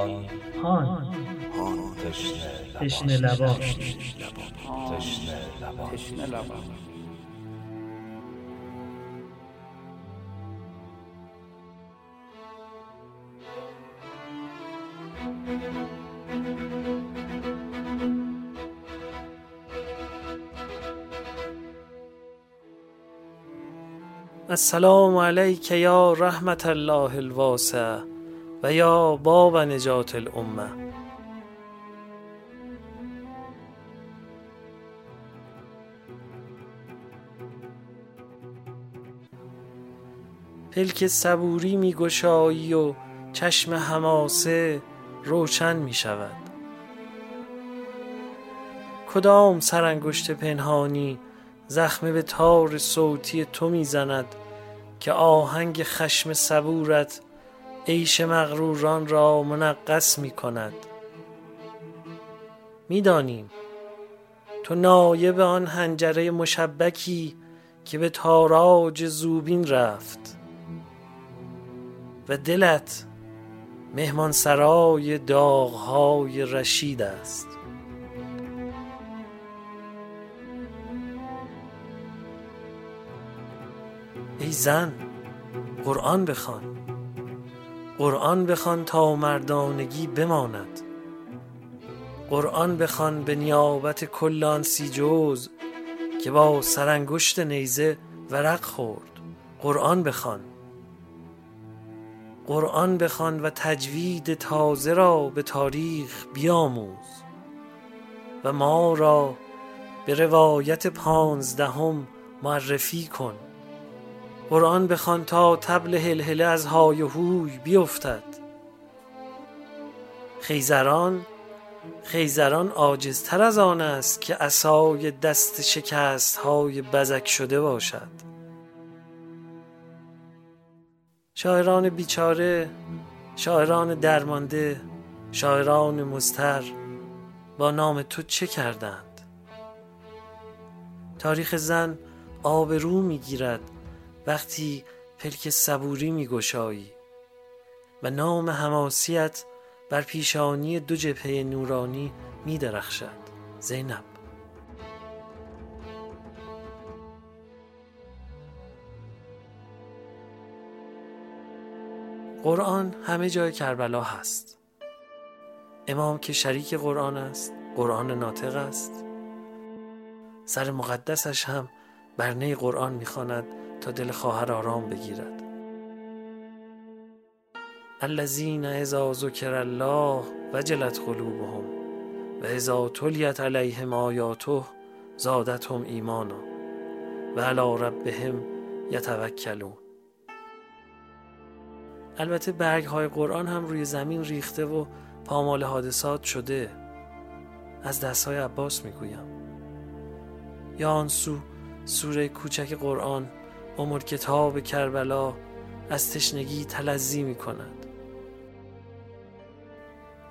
هان هان. تشنه تشنه لبان تشنه لبان تشنه لبان السلام علیک یا رحمت الله الواسع و یا باب نجات الامه. پلک صبوری می گشایی و چشم حماسه روشن می شود. کدام سرانگشت پنهانی زخمه به تار صوتی تو می‌زند که آهنگ خشم صبورت عیش مغروران را منقص می کند. می‌دانیم تو نایب آن هنجره مشبکی که به تاراج زوبین رفت و دلت مهمان سرای داغهای رشید است. ای زن قرآن بخوان. قرآن بخوان تا مردانگی بماند. قرآن بخوان به نیابت کلان سی جوز که با سرانگشت نیزه ورق خورد. قرآن بخوان. قرآن بخوان و تجوید تازه را به تاریخ بیاموز و ما را به روایت پانزدهم معرفی کن. قرآن بخوان تا تبل هلهله از های و هوی بیفتد. خیزران خیزران عاجزتر از آن است که عصای دست شکست های بزک شده باشد. شاعران بیچاره شاعران درمانده شاعران مستر با نام تو چه کردند؟ تاریخ زن آبرو می‌گیرد. وقتی پلک صبوری میگشایی و نام حماسیت بر پیشانی دو جبهه نورانی میدرخشد زینب. قرآن همه جای کربلا هست. امام که شریک قرآن است قرآن ناطق است. سر مقدسش هم برنه قرآن می‌خواند. تا دل خواهر آرام بگیرد. الذین اذا ذکر الله وجلت قلوبهم و اذا تلیت علیهم آیاته زادتهم ایمانا و علی ربهم یتوکلون. البته برگ های قرآن هم روی زمین ریخته و پامال حادثات شده. از دست های عباس می‌گویم. یا آن سو سوره کوچک قرآن امر کتاب کربلا از تشنگی تلزی می کند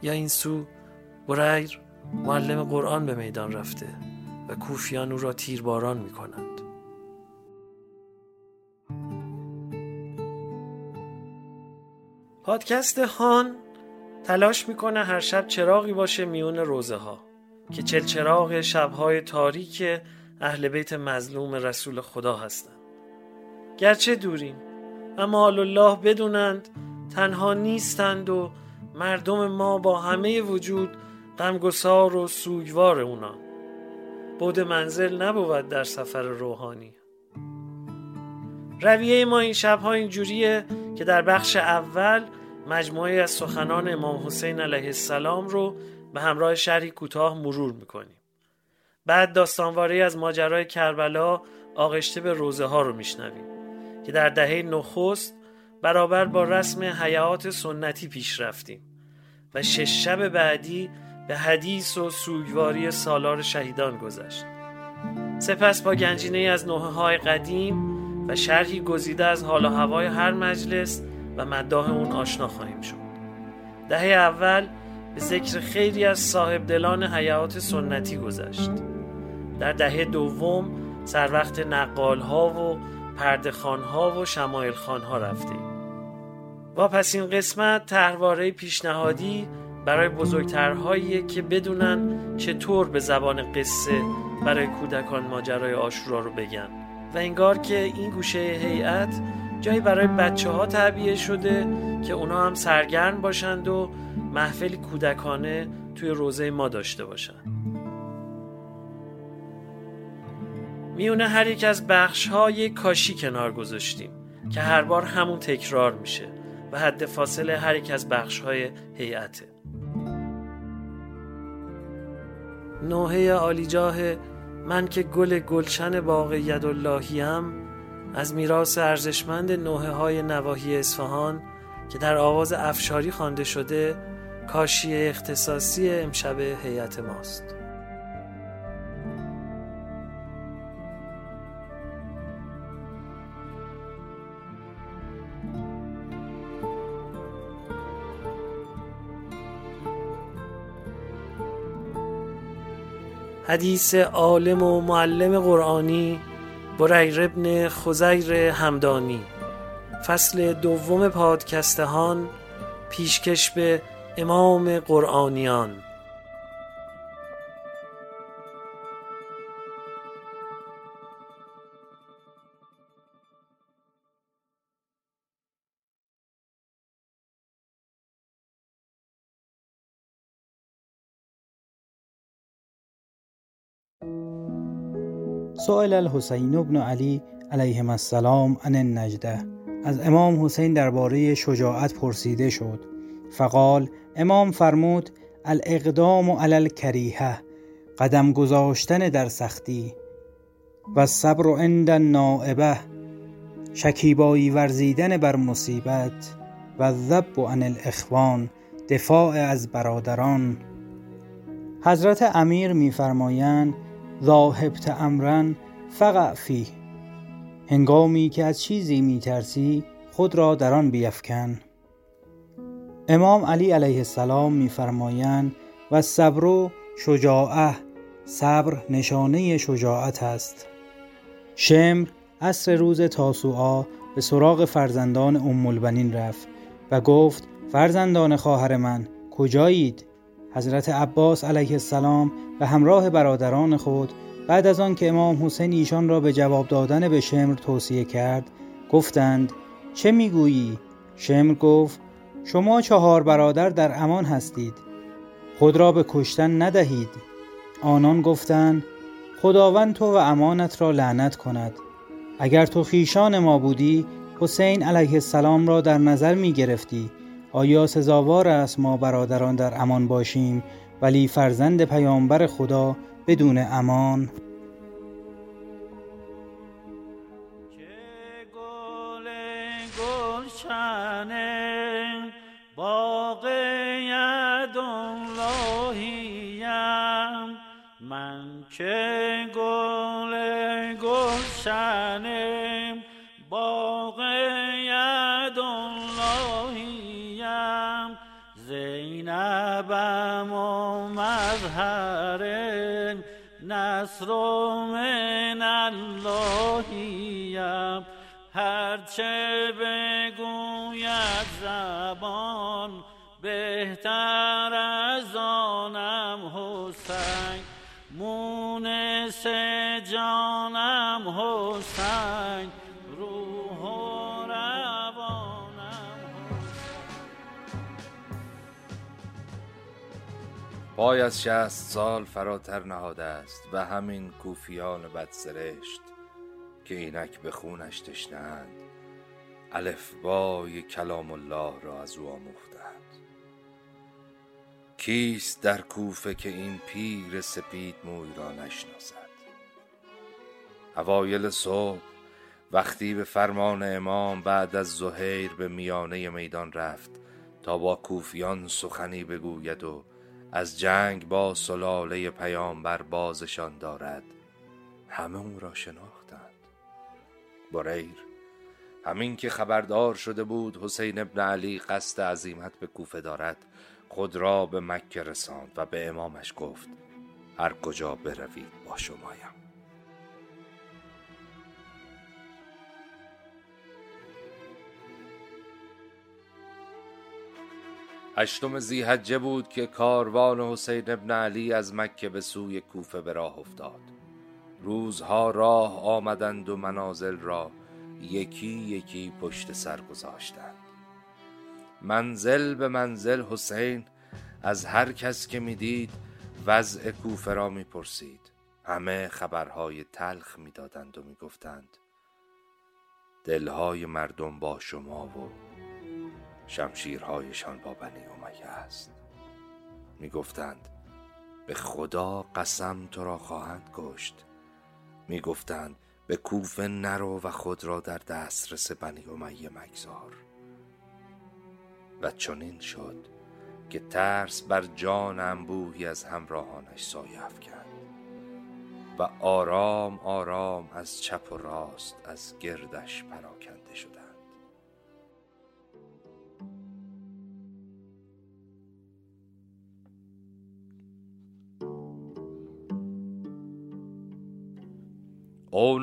یا این سو بریر معلم قرآن به میدان رفته و کوفیان او را تیرباران می کنند پادکست هان تلاش می‌کنه هر شب چراغی باشه میون روزه ها که چل چراغ شبهای تاریک اهل بیت مظلوم رسول خدا هستند. گرچه دوریم اما الله بدونند تنها نیستند و مردم ما با همه وجود غمگسار و سوگوار اونا. بود منزل نبود در سفر روحانی. رویه ما این شبها اینجوریه که در بخش اول مجموعه از سخنان امام حسین علیه السلام رو به همراه شرحی کوتاه مرور می‌کنیم. بعد داستانواری از ماجرای کربلا آغشته به روزه ها رو میشنویم. که در دهه نخست برابر با رسم حیات سنتی پیش رفتیم و شش شب بعدی به حدیث و سوگواری سالار شهیدان گذشت. سپس با گنجینه از نوحه های قدیم و شرحی گزیده از حال و هوای هر مجلس و مداح اون آشنا خواهیم شد. دهه اول به ذکر خیلی از صاحب دلان حیات سنتی گذشت. در دهه دوم سر وقت نقال ها و پردخان ها و شمایل خان ها رفتیم. و پس این قسمت تحواره پیشنهادی برای بزرگترهایی که بدونن چطور به زبان قصه برای کودکان ماجرای آشورا رو بگن. و انگار که این گوشه هیئت جایی برای بچه ها تعبیه شده که اونا هم سرگرم باشند و محفلی کودکانه توی روزه ما داشته باشن میونه هر یک از بخش ها یک کاشی کنار گذاشتیم که هر بار همون تکرار میشه و حد فاصله هر یک از بخش های هیئته. نوحه آلیجاه من که گل گلشن باغ یداللهیم از میراث ارزشمند نوحه های نواحی اصفهان که در آواز افشاری خوانده شده کاشی اختصاصی امشب هیئت ماست. حدیث عالم و معلم قرآنی بریر ابن خزیر همدانی. فصل دوم پادکستهان پیشکش به امام قرآنیان. سئل الحسین بن علی علیهما السلام عن النجده از امام حسین درباره شجاعت پرسیده شد. فقال امام فرمود الاقدام علی الکریهه قدم گذاشتن در سختی و صبر عند النائبه شکیبایی ورزیدن بر مصیبت و ذب عن الاخوان دفاع از برادران. حضرت امیر میفرمایند ذاهبت امرن فقع فی هنگامی که از چیزی میترسی خود را در آن بیفکن. امام علی علیه السلام میفرمایند و صبر و شجاعه صبر نشانه شجاعت است. شمر عصر روز تاسوعا به سراغ فرزندان ام البنین رفت و گفت فرزندان خواهر من کجایید؟ حضرت عباس علیه السلام به همراه برادران خود بعد از آن که امام حسین ایشان را به جواب دادن به شمر توصیه کرد گفتند چه می‌گویی؟ شمر گفت شما چهار برادر در امان هستید خود را به کشتن ندهید. آنان گفتند خداوند تو و امانت را لعنت کند. اگر تو خیشان ما بودی حسین علیه السلام را در نظر می گرفتی آیا سزاوار است ما برادران در امان باشیم ولی فرزند پیامبر خدا بدون امان؟ من که گل گلشن مظهر نصر من اللهیم هرچه بگوید زبان بهتر از آنم حسین. مونس جانم حسین. پای از شست سال فراتر نهاده است و همین کوفیان بدسرشت که اینک به خونش تشنند الفبای کلام الله را از او آموختند کیست در کوفه که این پیر سپید موی را نشناسد؟ اوایل صبح وقتی به فرمان امام بعد از زهیر به میانه میدان رفت تا با کوفیان سخنی بگوید و از جنگ با سلاله پیامبر بازشان دارد. همه او را شناختند. بریر همین که خبردار شده بود حسین ابن علی قصد عزیمت به کوفه دارد خود را به مکه رساند و به امامش گفت هر کجا بروید با شمایم. هشتم زیحجه بود که کاروان حسین ابن علی از مکه به سوی کوفه به راه افتاد. روزها راه آمدند و منازل را یکی یکی پشت سر گذاشتند. منزل به منزل حسین از هر کس که می‌دید وضع کوفه را می‌پرسید. همه خبرهای تلخ می‌دادند و می‌گفتند دلهای مردم با شما و شمشیرهایشان با بنی امیه است. می‌گفتند به خدا قسم تو را خواهند کشت. می‌گفتند به کوفه نرو و خود را در دسترس بنی امیه مگذار. و چنین شد که ترس بر جان انبوهی از همراهانش سایه افکند. و آرام آرام از چپ و راست از گردش پراکنده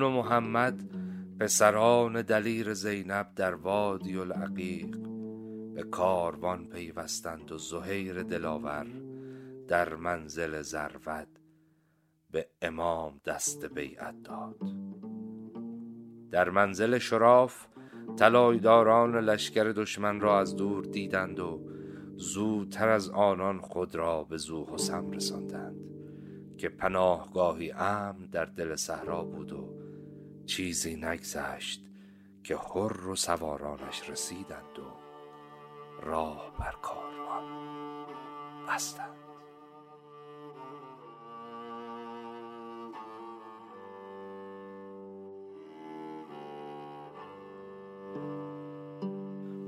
و محمد پسران دلیر زینب در وادی العقیق. به کاروان پیوستند و زهیر دلاور در منزل زرود به امام دست بیعت داد. در منزل شراف طلایداران لشکر دشمن را از دور دیدند و زودتر از آنان خود را به زو حسم رساندند. که پناهگاهی امن در دل صحرا بود و چیزی نگذشت که حر و سوارانش رسیدند و راه بر کاروان بستند.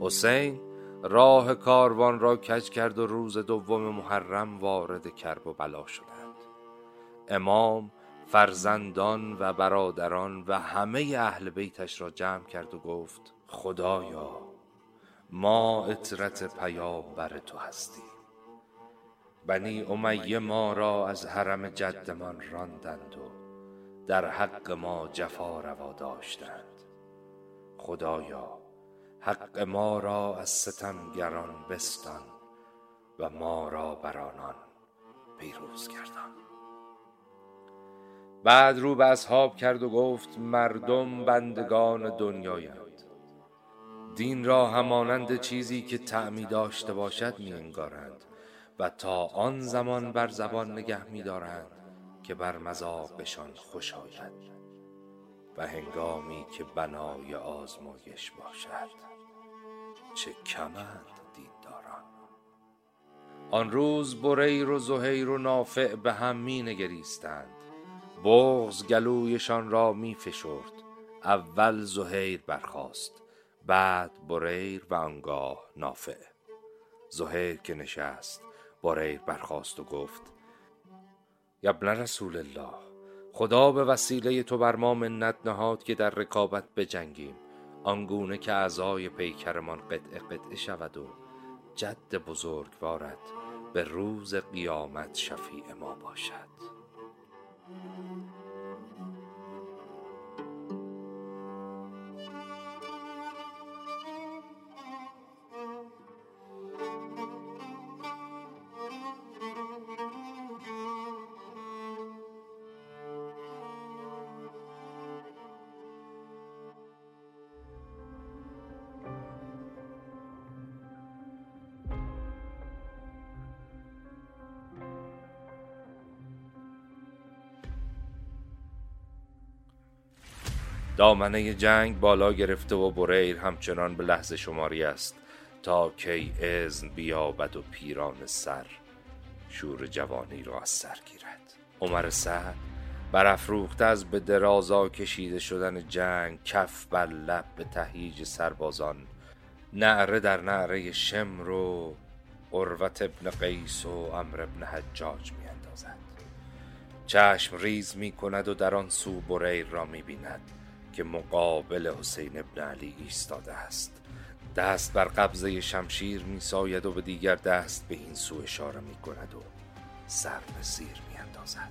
حسین راه کاروان را کج کرد و روز دوم محرم وارد کرب و بلا شدند. امام فرزندان و برادران و همه اهل بیتش را جمع کرد و گفت خدایا ما اطرت پیامبر تو هستیم. بنی امیه ما را از حرم جدمان راندند و در حق ما جفا روا داشتند. خدایا حق ما را از ستمگران بستان و ما را بر آنان پیروز گردان. بعد رو به اصحاب کرد و گفت مردم بندگان دنیایند. دین را همانند چیزی که تعمی داشته باشد می انگارند و تا آن زمان بر زبان نگه می دارند که بر مذاقشان خوش آید و هنگامی که بنای آزمایش باشد. چه کمند دینداران. آن روز بریر و زهیر و نافع به هم می نگریستند. بغز گلویشان را می فشرد. اول زهیر برخاست بعد بریر و آنگاه نافع. زهیر که نشست بریر برخاست و گفت یبن رسول الله خدا به وسیله تو بر ما منت نهاد که در رکابت بجنگیم. آنگونه که اعضای پیکرمان قطع قطع شود و جد بزرگوارت به روز قیامت شفیع ما باشد. دامنه جنگ بالا گرفته و بریر همچنان به لحظه شماری است تا کی اذن بیابد و پیران سر شور جوانی را از سر گیرد. عمر سعد برافروخته از به درازا کشیده شدن جنگ کف بر لب به تهییج سربازان نعره در نعره شمر و عروت ابن قیس و امر ابن حجاج می اندازد چشم ریز می کند و در آن سو بریر را می بیند که مقابل حسین ابن علی ایستاده است. دست بر قبضه شمشیر می ساید و به دیگر دست به این سو اشاره می کند و سر به زیر می اندازد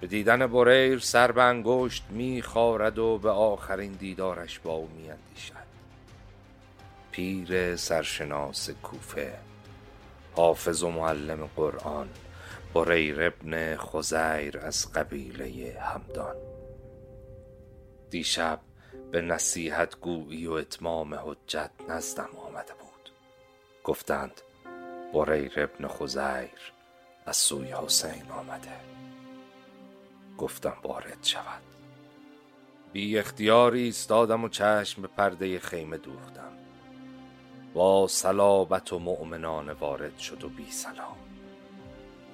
به دیدن بریر سر به انگشت می خارد و به آخرین دیدارش با او می اندیشد پیر سرشناس کوفه حافظ و معلم قرآن بریر ابن خزیر از قبیله همدان. دیشب به نصیحت گویی و اتمام حجت نزدم آمده بود. گفتند بریر ابن خزیر از سوی حسین آمده. گفتم وارد شود. بی اختیاری ایستادم و چشم به پرده خیمه دوختم. با صلابت و مؤمنان وارد شد و بی سلام.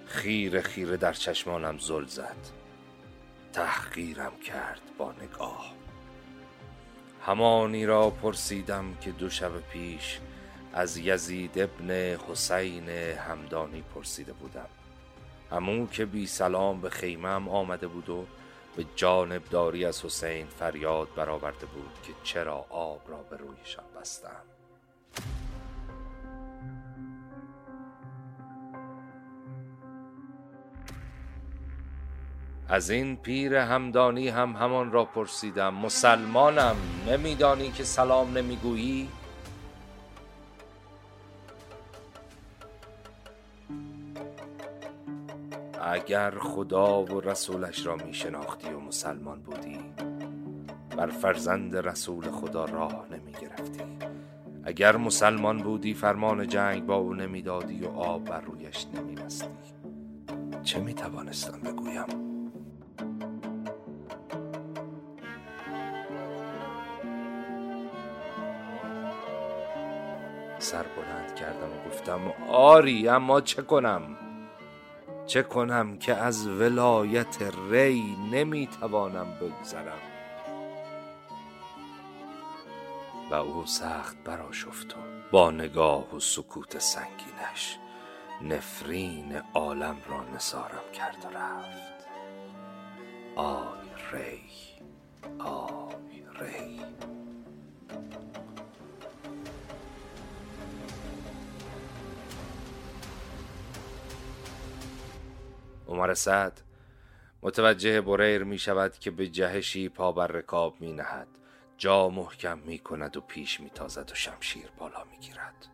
خیره خیره در چشمانم زل زد. تحقیرم کرد با نگاه. همانی را پرسیدم که دو شب پیش از یزید ابن حسین همدانی پرسیده بودم. همون که بی سلام به خیمم آمده بود و به جانب داری از حسین فریاد برآورده بود که چرا آب را به رویشان بستم. از این پیر همدانی هم همان را پرسیدم مسلمانم نمیدانی که سلام نمی‌گویی؟ اگر خدا و رسولش را می شناختی و مسلمان بودی بر فرزند رسول خدا راه نمی گرفتی اگر مسلمان بودی فرمان جنگ با او نمی‌دادی و آب بر رویش نمی بستی چه می توانستم بگویم؟ سر بلند کردم و گفتم آری اما چه کنم؟ چه کنم که از ولایت ری نمی‌توانم بگذرم؟ و او سخت براشفت و با نگاه و سکوت سنگینش نفرین عالم را نسارم کرد و رفت. آی ری آی ری. عمر سعد. متوجه بریر می شود که به جهشی پا بر رکاب می نهد جا محکم می کند و پیش می تازد و شمشیر بالا می گیرد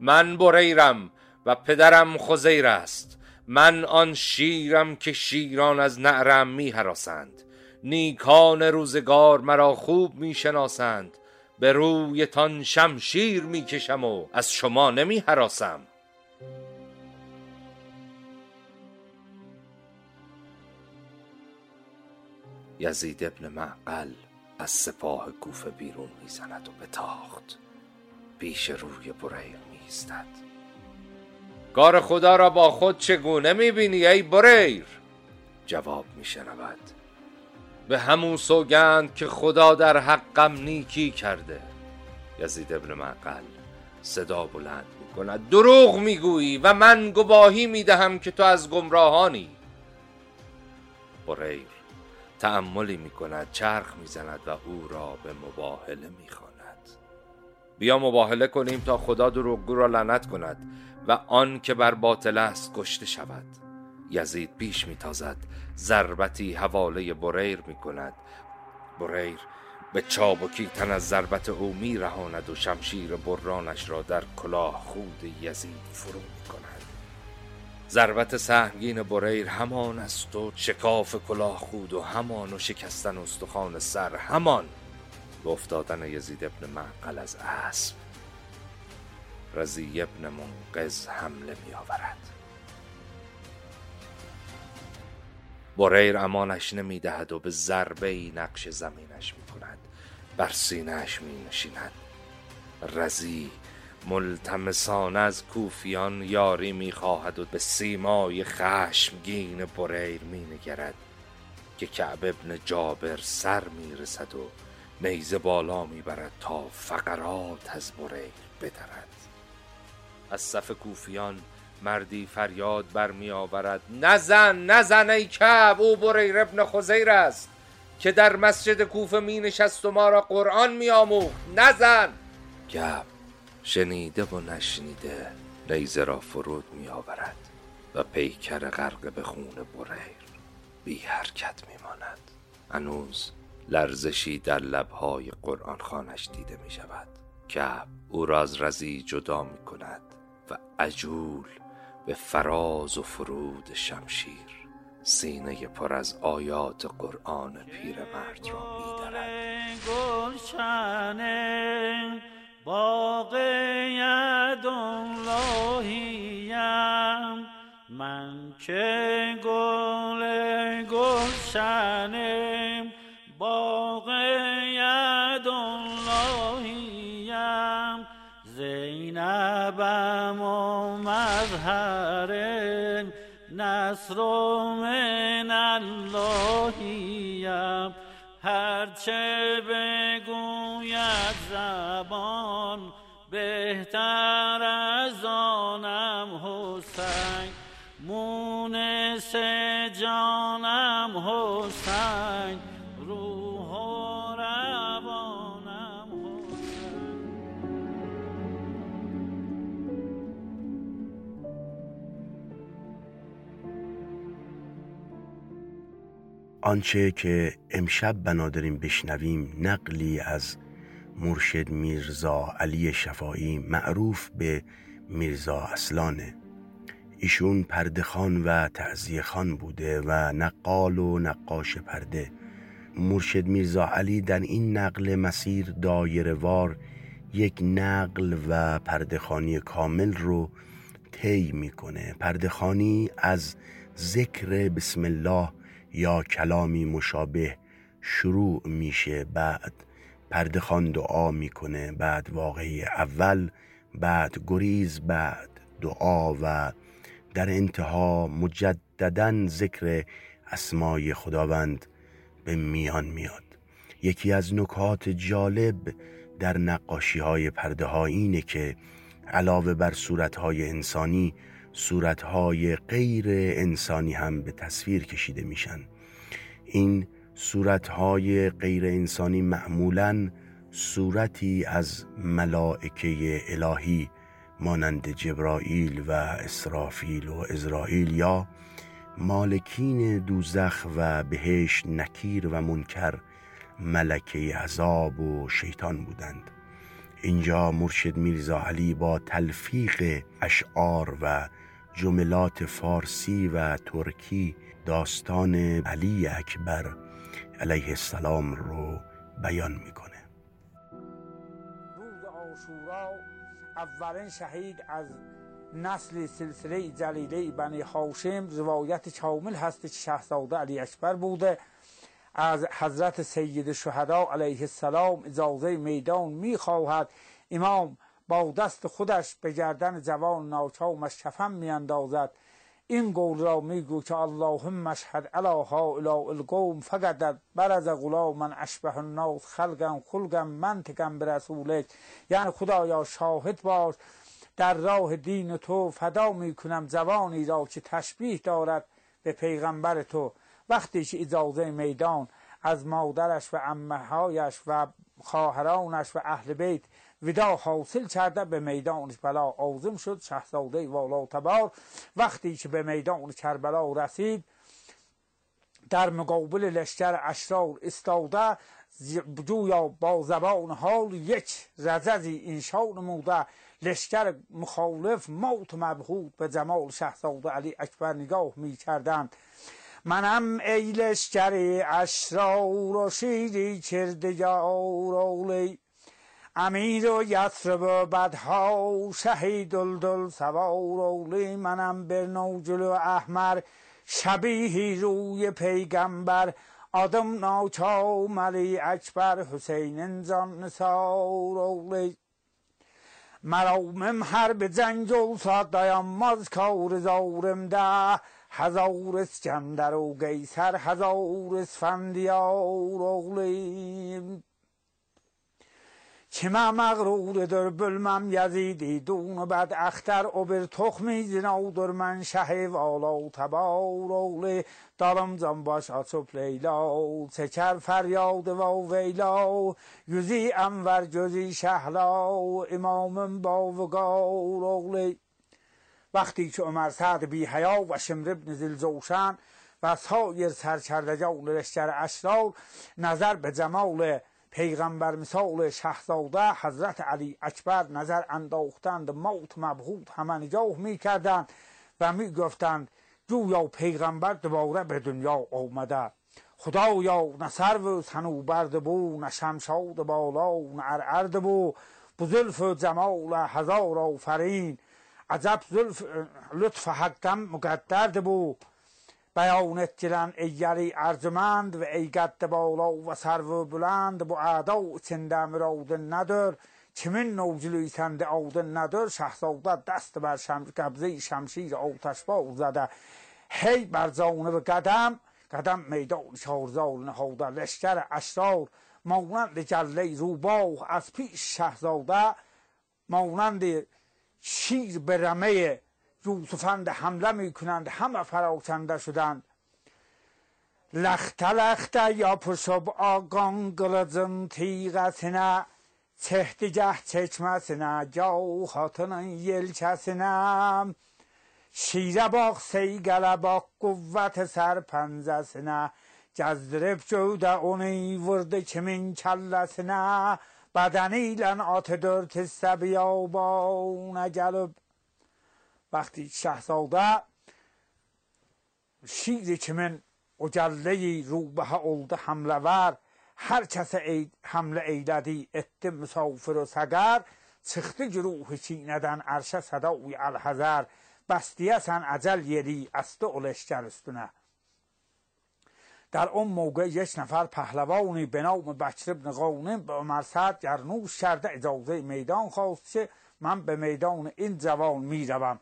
من بریرم و پدرم خزیر است. من آن شیرم که شیران از نعرم می حراسند نیکان روزگار مرا خوب می شناسند به روی تان شمشیر می کشم و از شما نمی حراسم یزید ابن معقل از سپاه کوفه بیرون می‌زند و به تاخت پیش روی بریر میستد کار خدا را با خود چگونه می‌بینی ای بریر جواب میشنود. به همون سوگند که خدا در حقم نیکی کرده. یزید ابن معقل صدا بلند می‌کند. دروغ می‌گویی و من گواهی می‌دهم که تو از گمراهانی. بریر تعملی می کند چرخ می زند و او را به مباهله می خواند. بیا مباهله کنیم تا خدا دروغگو را لعنت کند و آن که بر باطل است کشته شود یزید پیش می تازد ضربتی حواله بریر می کند بریر به چابکی تن از ضربت او می رهاند و شمشیر برانش را در کلاه خود یزید فرو ضربت سهمگین بریر همان است و شکاف کلاه خود و همان و شکستن استخوان سر همان. به افتادن یزید ابن معقل از اسب رزی ابن منقذ حمله می آورد بریر امانش نمی دهد و به ضربه ای نقش زمینش می کند بر سینهش می نشیند رزی ملتمسان از کوفیان یاری می‌خواهد و به سیمای خشمگین بریر مینگرد که کعب ابن جابر سر می‌رسد و نیزه بالا می‌برد تا فقرات از بریر بدرد. از صف کوفیان مردی فریاد برمی آورد نزن نزن ای کعب او بریر ابن خزیر است که در مسجد کوفه می نشست و ما را قرآن می نزن کعب شنیده و نشنیده نیزه را فرود می آورد و پیکر غرق به خون بریر بی حرکت می ماند هنوز لرزشی در لبهای قرآن خانش دیده می شود کعب او را از رزی جدا می کند و عجول به فراز و فرود شمشیر سینه پر از آیات قرآن پیرمرد را میدرد. گلشن باغ من که گل گلشن باغ یداللهیم زینبم و مظهر نصر من اللهیم. هرچه بگوید زبان بهتر از آنم حسین مونس جانم حسین. آنچه که امشب بنا داریم بشنویم نقلی از مرشد میرزا علی شفایی معروف به میرزا اصلانه. ایشون پردخان و تعذیه خان بوده و نقال و نقاش پرده. مرشد میرزا علی در این نقل مسیر دایر وار یک نقل و پردخانی کامل رو طی می‌کنه. پردخانی از ذکر بسم الله یا کلامی مشابه شروع میشه بعد پردخان دعا می‌کنه بعد واقعی اول بعد گریز بعد دعا و در انتها مجددا ذکر اسمای خداوند به میان میاد. یکی از نکات جالب در نقاشی های پرده ها اینه که علاوه بر صورت های انسانی صورت های غیر انسانی هم به تصویر کشیده میشن. این صورت های غیر انسانی معمولا صورتی از ملائکه الهی مانند جبرائیل و اسرافیل و ازرائیل یا مالکین دوزخ و بهشت نکیر و منکر ملکه عذاب و شیطان بودند. اینجا مرشد میرزا علی با تلفیق اشعار و جملات فارسی و ترکی داستان علی اکبر علیه السلام رو بیان می‌کنه. اولین شهید از نسل سلسله جلیله بنی هاشم روایت کامل هست که شهزاده علی اکبر بوده. از حضرت سید شهدا علیه السلام اجازه میدان می‌خواهد امام با دست خودش به گردن جوان ناکامش کفن میاندازد. این قول را میگو که اللهم مشهد علا هؤلاء القوم فقدت برز من اشبه الناس خلقا خلقا منطقا به رسولک. یعنی خدایا شاهد باش. در راه دین تو فدا می‌کنم جوانی را که تشبیه دارد به پیغمبر تو. وقتی که اجازه میدان از مادرش و امههایش و خواهرانش و اهل بیت ودا حاصل کرده به میدان بلا. آزم شد شهزاده والا تبار. وقتی که به میدان کربلا رسید در مقابل لشکر اشرار استاده جویا با زبان حال یک رززی انشا نموده. لشکر مخالف موت مبهود به جمال شهزاده علی اکبر نگاه می کردند. منم ای لشکر اشرار و شیری کردگار امیر و یسرب و بدها شهید دلدل سوار اولی منم برنوجل و احمر شبیهی روی پیگمبر آدم ناچا ملی اکبر حسین انزان نسار اولی مرامم هر به جنگ ساد ماز کار زارم ده هزار اسکندر و گیسر هزار اسفندیار اولی ما مغرور در بلمم یزیدی؟ دون و بعد اختر و بر تخمی زنا در من شه والا تبار اولی دارم زن باش آسوب لیلا سکر فریاد و ویلا. یوزی انور جزی شهلا امام با وگار اولی وقتی که عمر سعد بی حیا و شمر ابن زلزوشن و سایر سرکردگان لشکر اشرار نظر به جمال پیغمبر مثال شهزاده حضرت علی اکبر نظر انداختند موت مبهوت همه نجاه می کردند و می گفتند جویا پیغمبر دوباره به دنیا آمده خدایا نه سرو برد بو نه شمشاد بالا نه ارعرد بو بزلف جمال هزار آفرین عجب زلف لطف حقم مقدرد بو بیان ettiren ey yeri ارجمند و ey قد بالا و سرو بلند bu اعدا içinde müradın nedir kimin novculuğu sende aldın nedir şahzada dست بر شم قبضه شمشیر آتش با زده هی بر جانب قدم قدم میدان شارزار نهاده لشکر اشرار مانند جله روباه از پیش شهزاده مانند شیر به رمه یوسفند حمله می‌کنند همه فراوتنده شدند. لخته لخته یا پسوب آگان گلزم تیغتنا سنه چهت جه چچمه سنه جا و خاطن شیره باخ سی گله قوت سر پنزه سنه جوده اونی ورد چمین چله بدنیلن آت درت سبیا و با جلب. وقتی شهزاده شیر چمن و جلی روبه اولده حمله ور هر چس اید حمله ایلدی ات مسافر و سگر سخته گروه چیندن عرشه صدا اوی الحضر بستیه سن عجل یری استه دو الاشگر استونه در اون موقع یک نفر پهلوانی به نام بچر ابن قانون به عمر سعد گرنوش شرده اجازه میدان خواست که من به میدان این جوان می‌روم.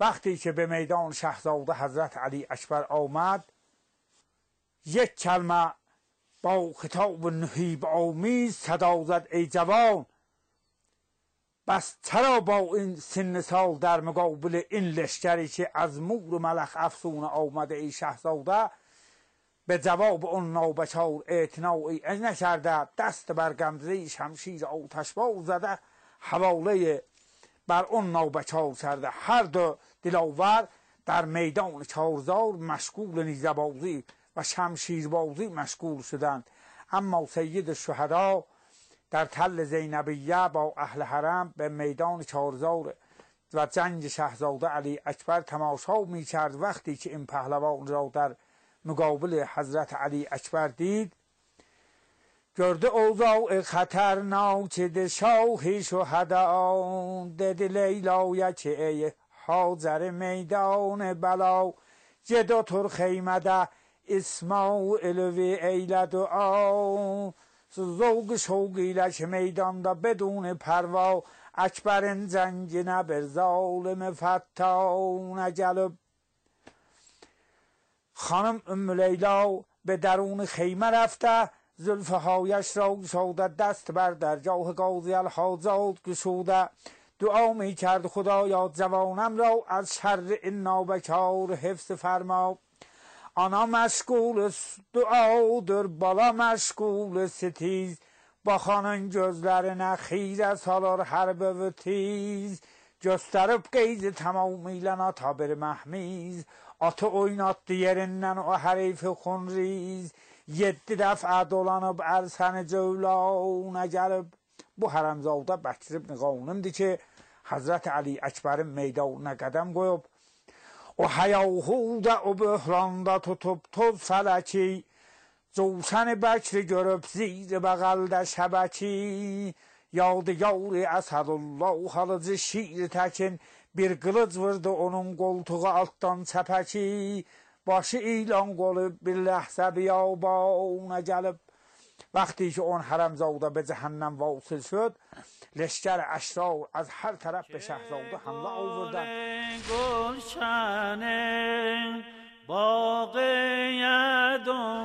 وقتی که به میدان شهزاده حضرت علی اکبر آمد یک کلمه با خطاب نهیب آمیز صدا زد ای جوان بس چرا با این سن سال در مقابل این لشکری که از مور ملخ افسون آمده ای شهزاده به جواب اون نوبچار اعتناعی نکرده دست بر گمزه شمشیر آتش باز زده حواله بر اون نوبچار کرده هر دو دلاور در میدان چارزار مشغول نیزبازی و شمشیربازی مشغول شدند. اما سید شهدا در تل زینبیه با اهل حرم به میدان چارزار و جنگ شهزاده علی اکبر تماشا می کرد وقتی که این پهلوان را در مقابل حضرت علی اکبر دید گرد اوضاع خطرناک شاه شهدا دد لیلا که حاضر میدان بلا. جدا خیمده اسماعیل و ایلد و آ زوگ شوگیلش میداندا بدون پروا. اکبر زنگ نبر ظالم فتان. جلب خانم ام لیلا به درون خیمه رفته. زلفه هایش را گشوده دست بر در جاه گازی الحاجات گشوده. دعا می کرد خدایا جوانم را از شر این نابکار حفظ فرما. آنا مشغول دعا بالا مشغول ستیز. با خانın gözlerine خیره salar harbe ve tiz gösterip geyzi tamamıyla tabir mehmiz atı oynattı yerinden o herifi خونریز yeddi dəfə dolanıb ərsəni cövlanə gəlib. Bu hərəmzadə Bəkir ibn Qanimdir ki, Hazrət Əli Əkbərin meydanına qədəm qoyub, o həyahuda o böhranda tutub toz fələki, Covsən Bəkri görüb zir bəqəldə şəbəki, yadigar-i əsədullah halıcı şiir təkin, bir qılıc vurdu onun qoltuğu altdan çəpəki, Başı ilan qolub bir ləhzə biyabana gəlib وقتی که اون حرمزاده به جهنم واصل شد لشکر اشرار از هر طرف به شهزاده حمله آوردن. گلشن باغ یداللهیم.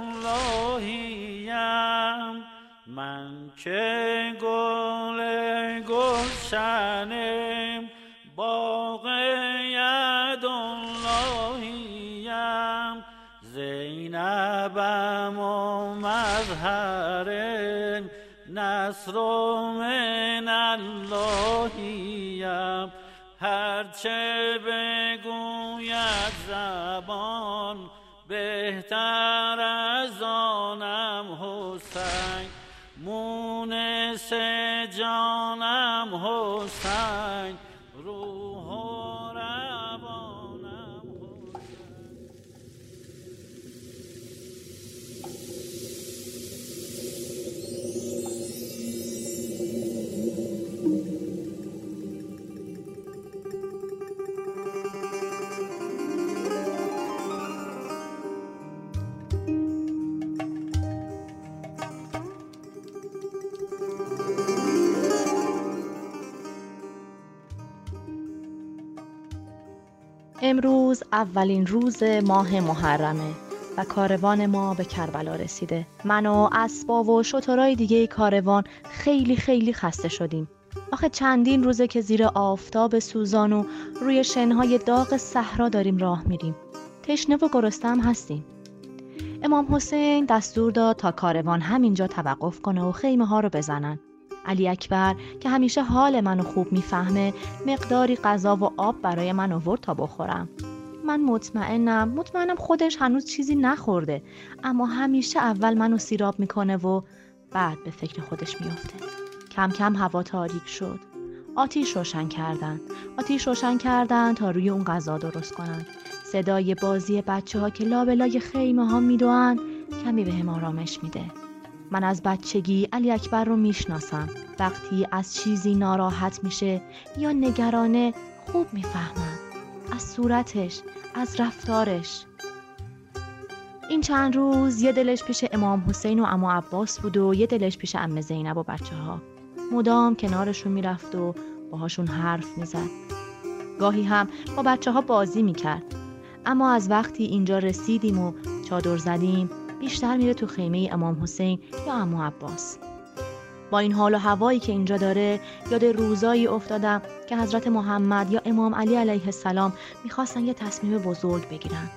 من که گل گلشن باغ زینبم و مظهر نصر من اللهیم. هرچه بگوید زبان بهتر از آنم حسین مونس جانم حسین. امروز اولین روز ماه محرمه و کاروان ما به کربلا رسیده. من و اسبا و شترای دیگه کاروان خیلی خیلی خسته شدیم. آخه چندین روزه که زیر آفتاب سوزان و روی شنهای داغ صحرا داریم راه میریم. تشنه و گرسنه هستیم. امام حسین دستور داد تا کاروان همینجا توقف کنه و خیمه ها رو بزنن. علی اکبر که همیشه حال منو خوب می‌فهمه مقداری غذا و آب برای من آورد تا بخورم. من مطمئنم مطمئنم خودش هنوز چیزی نخورده اما همیشه اول منو سیراب می‌کنه و بعد به فکر خودش میافته. کم کم هوا تاریک شد. آتیش روشن کردن. آتیش روشن کردن تا روی اون غذا درست کنن. صدای بازی بچه ها که لابلای خیمه ها میدوان کمی به هم آرامش میده. من از بچگی علی اکبر رو می‌شناسم. وقتی از چیزی ناراحت میشه یا نگرانه خوب می‌فهمم. از صورتش از رفتارش. این چند روز یه دلش پیش امام حسین و اما عباس بود و یه دلش پیش ام زینب و بچه ها مدام کنارشون می‌رفت و باهاشون حرف می‌زد. گاهی هم با بچه ها بازی می‌کرد. اما از وقتی اینجا رسیدیم و چادر زدیم بیشتر میره تو خیمه امام حسین یا امو عباس. با این حال و هوایی که اینجا داره یاد روزایی افتادم که حضرت محمد یا امام علی علیه السلام می‌خواستن یه تصمیم بزرگ بگیرن.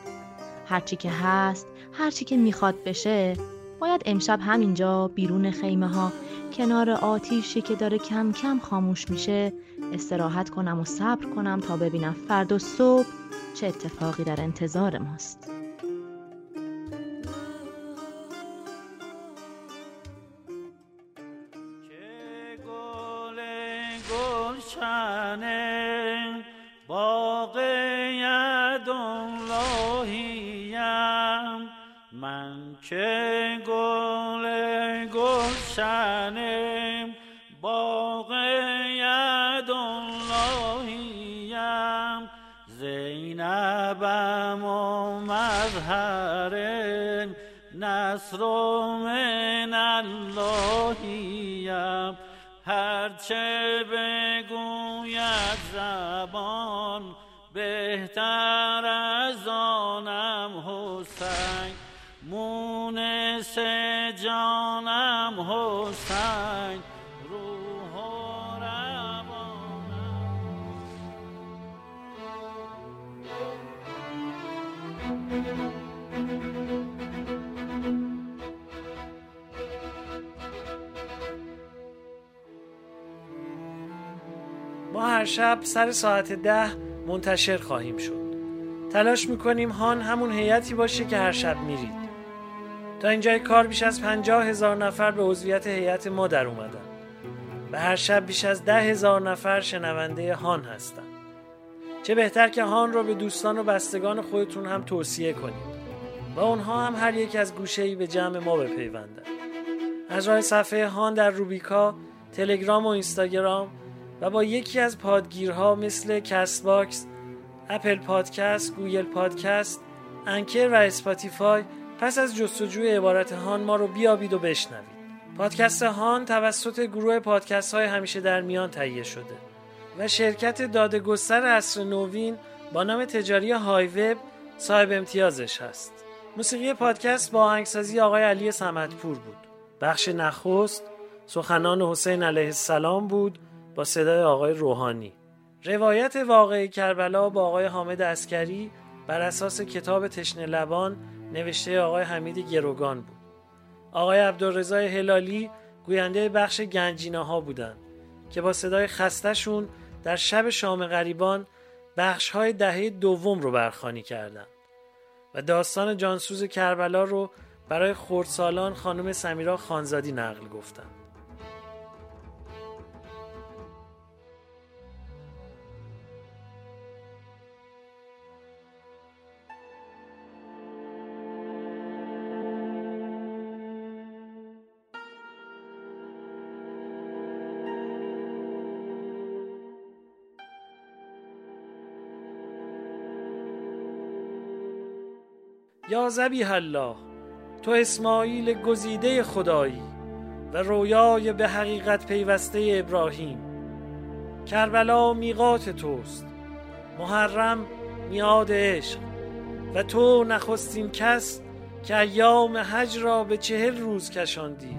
هرچی که هست هرچی که می‌خواد بشه باید امشب همینجا بیرون خیمه ها کنار آتیشی که داره کم کم خاموش میشه استراحت کنم و صبر کنم تا ببینم فردا صبح چه اتفاقی در انتظار ماست. گلشن باغ یداللهیم. من که گل گلشن باغ یداللهیم. زینبم و مظهر نصر من اللهیم. هرچه بگوید زبان بهتر از آنم حسین. مونس جانم حسین. هر شب سر ساعت ده منتشر خواهیم شد. تلاش می‌کنیم هان همون هیئتی باشه که هر شب میرید. تا اینجای کار بیش از پنجاه هزار نفر به عضویت هیئت ما در اومدن. و هر شب بیش از ده هزار نفر شنونده هان هستن. چه بهتر که هان رو به دوستان و بستگان خودتون هم توصیه کنید. و اونها هم هر یک از گوشه‌ای به جمع ما بپیوندن. از راه صفحه هان در روبیکا، تلگرام و اینستاگرام و با یکی از پادگیرها مثل Castbox، Apple Podcast، Google Podcast، Anchor و Spotify پس از جستجوی عبارت هان ما رو بیابید و بشنوید. پادکست هان توسط گروه پادکست های همیشه در میان تهیه شده و شرکت دادگستر عصر نوین با نام تجاری HiWEB صاحب امتیازش هست. موسیقی پادکست با آهنگسازی آقای علی سمتپور بود. بخش نخست سخنان حسین علیه السلام بود با صدای آقای روحانی. روایت واقعی کربلا با آقای حامد اسکری بر اساس کتاب تشنه لبان نوشته آقای حمید گروگان بود. آقای عبدالرضا هلالی گوینده بخش گنجینه ها بودند که با صدای خستشون در شب شام غریبان بخش های دهه دوم رو برخانی کردند و داستان جانسوز کربلا رو برای خردسالان خانم سمیرا خانزادی نقل گفتم یا زبیح الله تو اسماعیل گزیده خدایی و رویای به حقیقت پیوسته ابراهیم. کربلا میقات توست محرم میاد عشق و تو نخستین کس که ایام حج را به چهل روز کشاندی.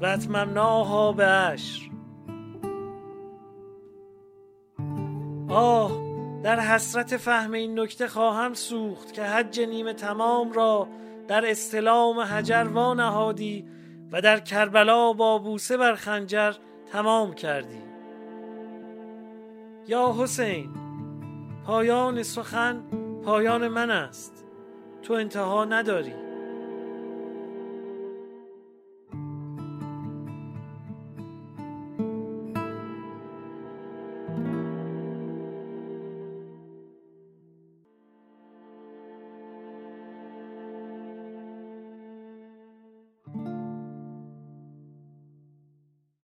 و اتممناها به عشر. آه در حسرت فهم این نکته خواهم سوخت که حج نیمه تمام را در استلام حجر وانهادی و در کربلا با بوسه بر خنجر تمام کردی. یا حسین پایان سخن پایان من است. تو انتها نداری.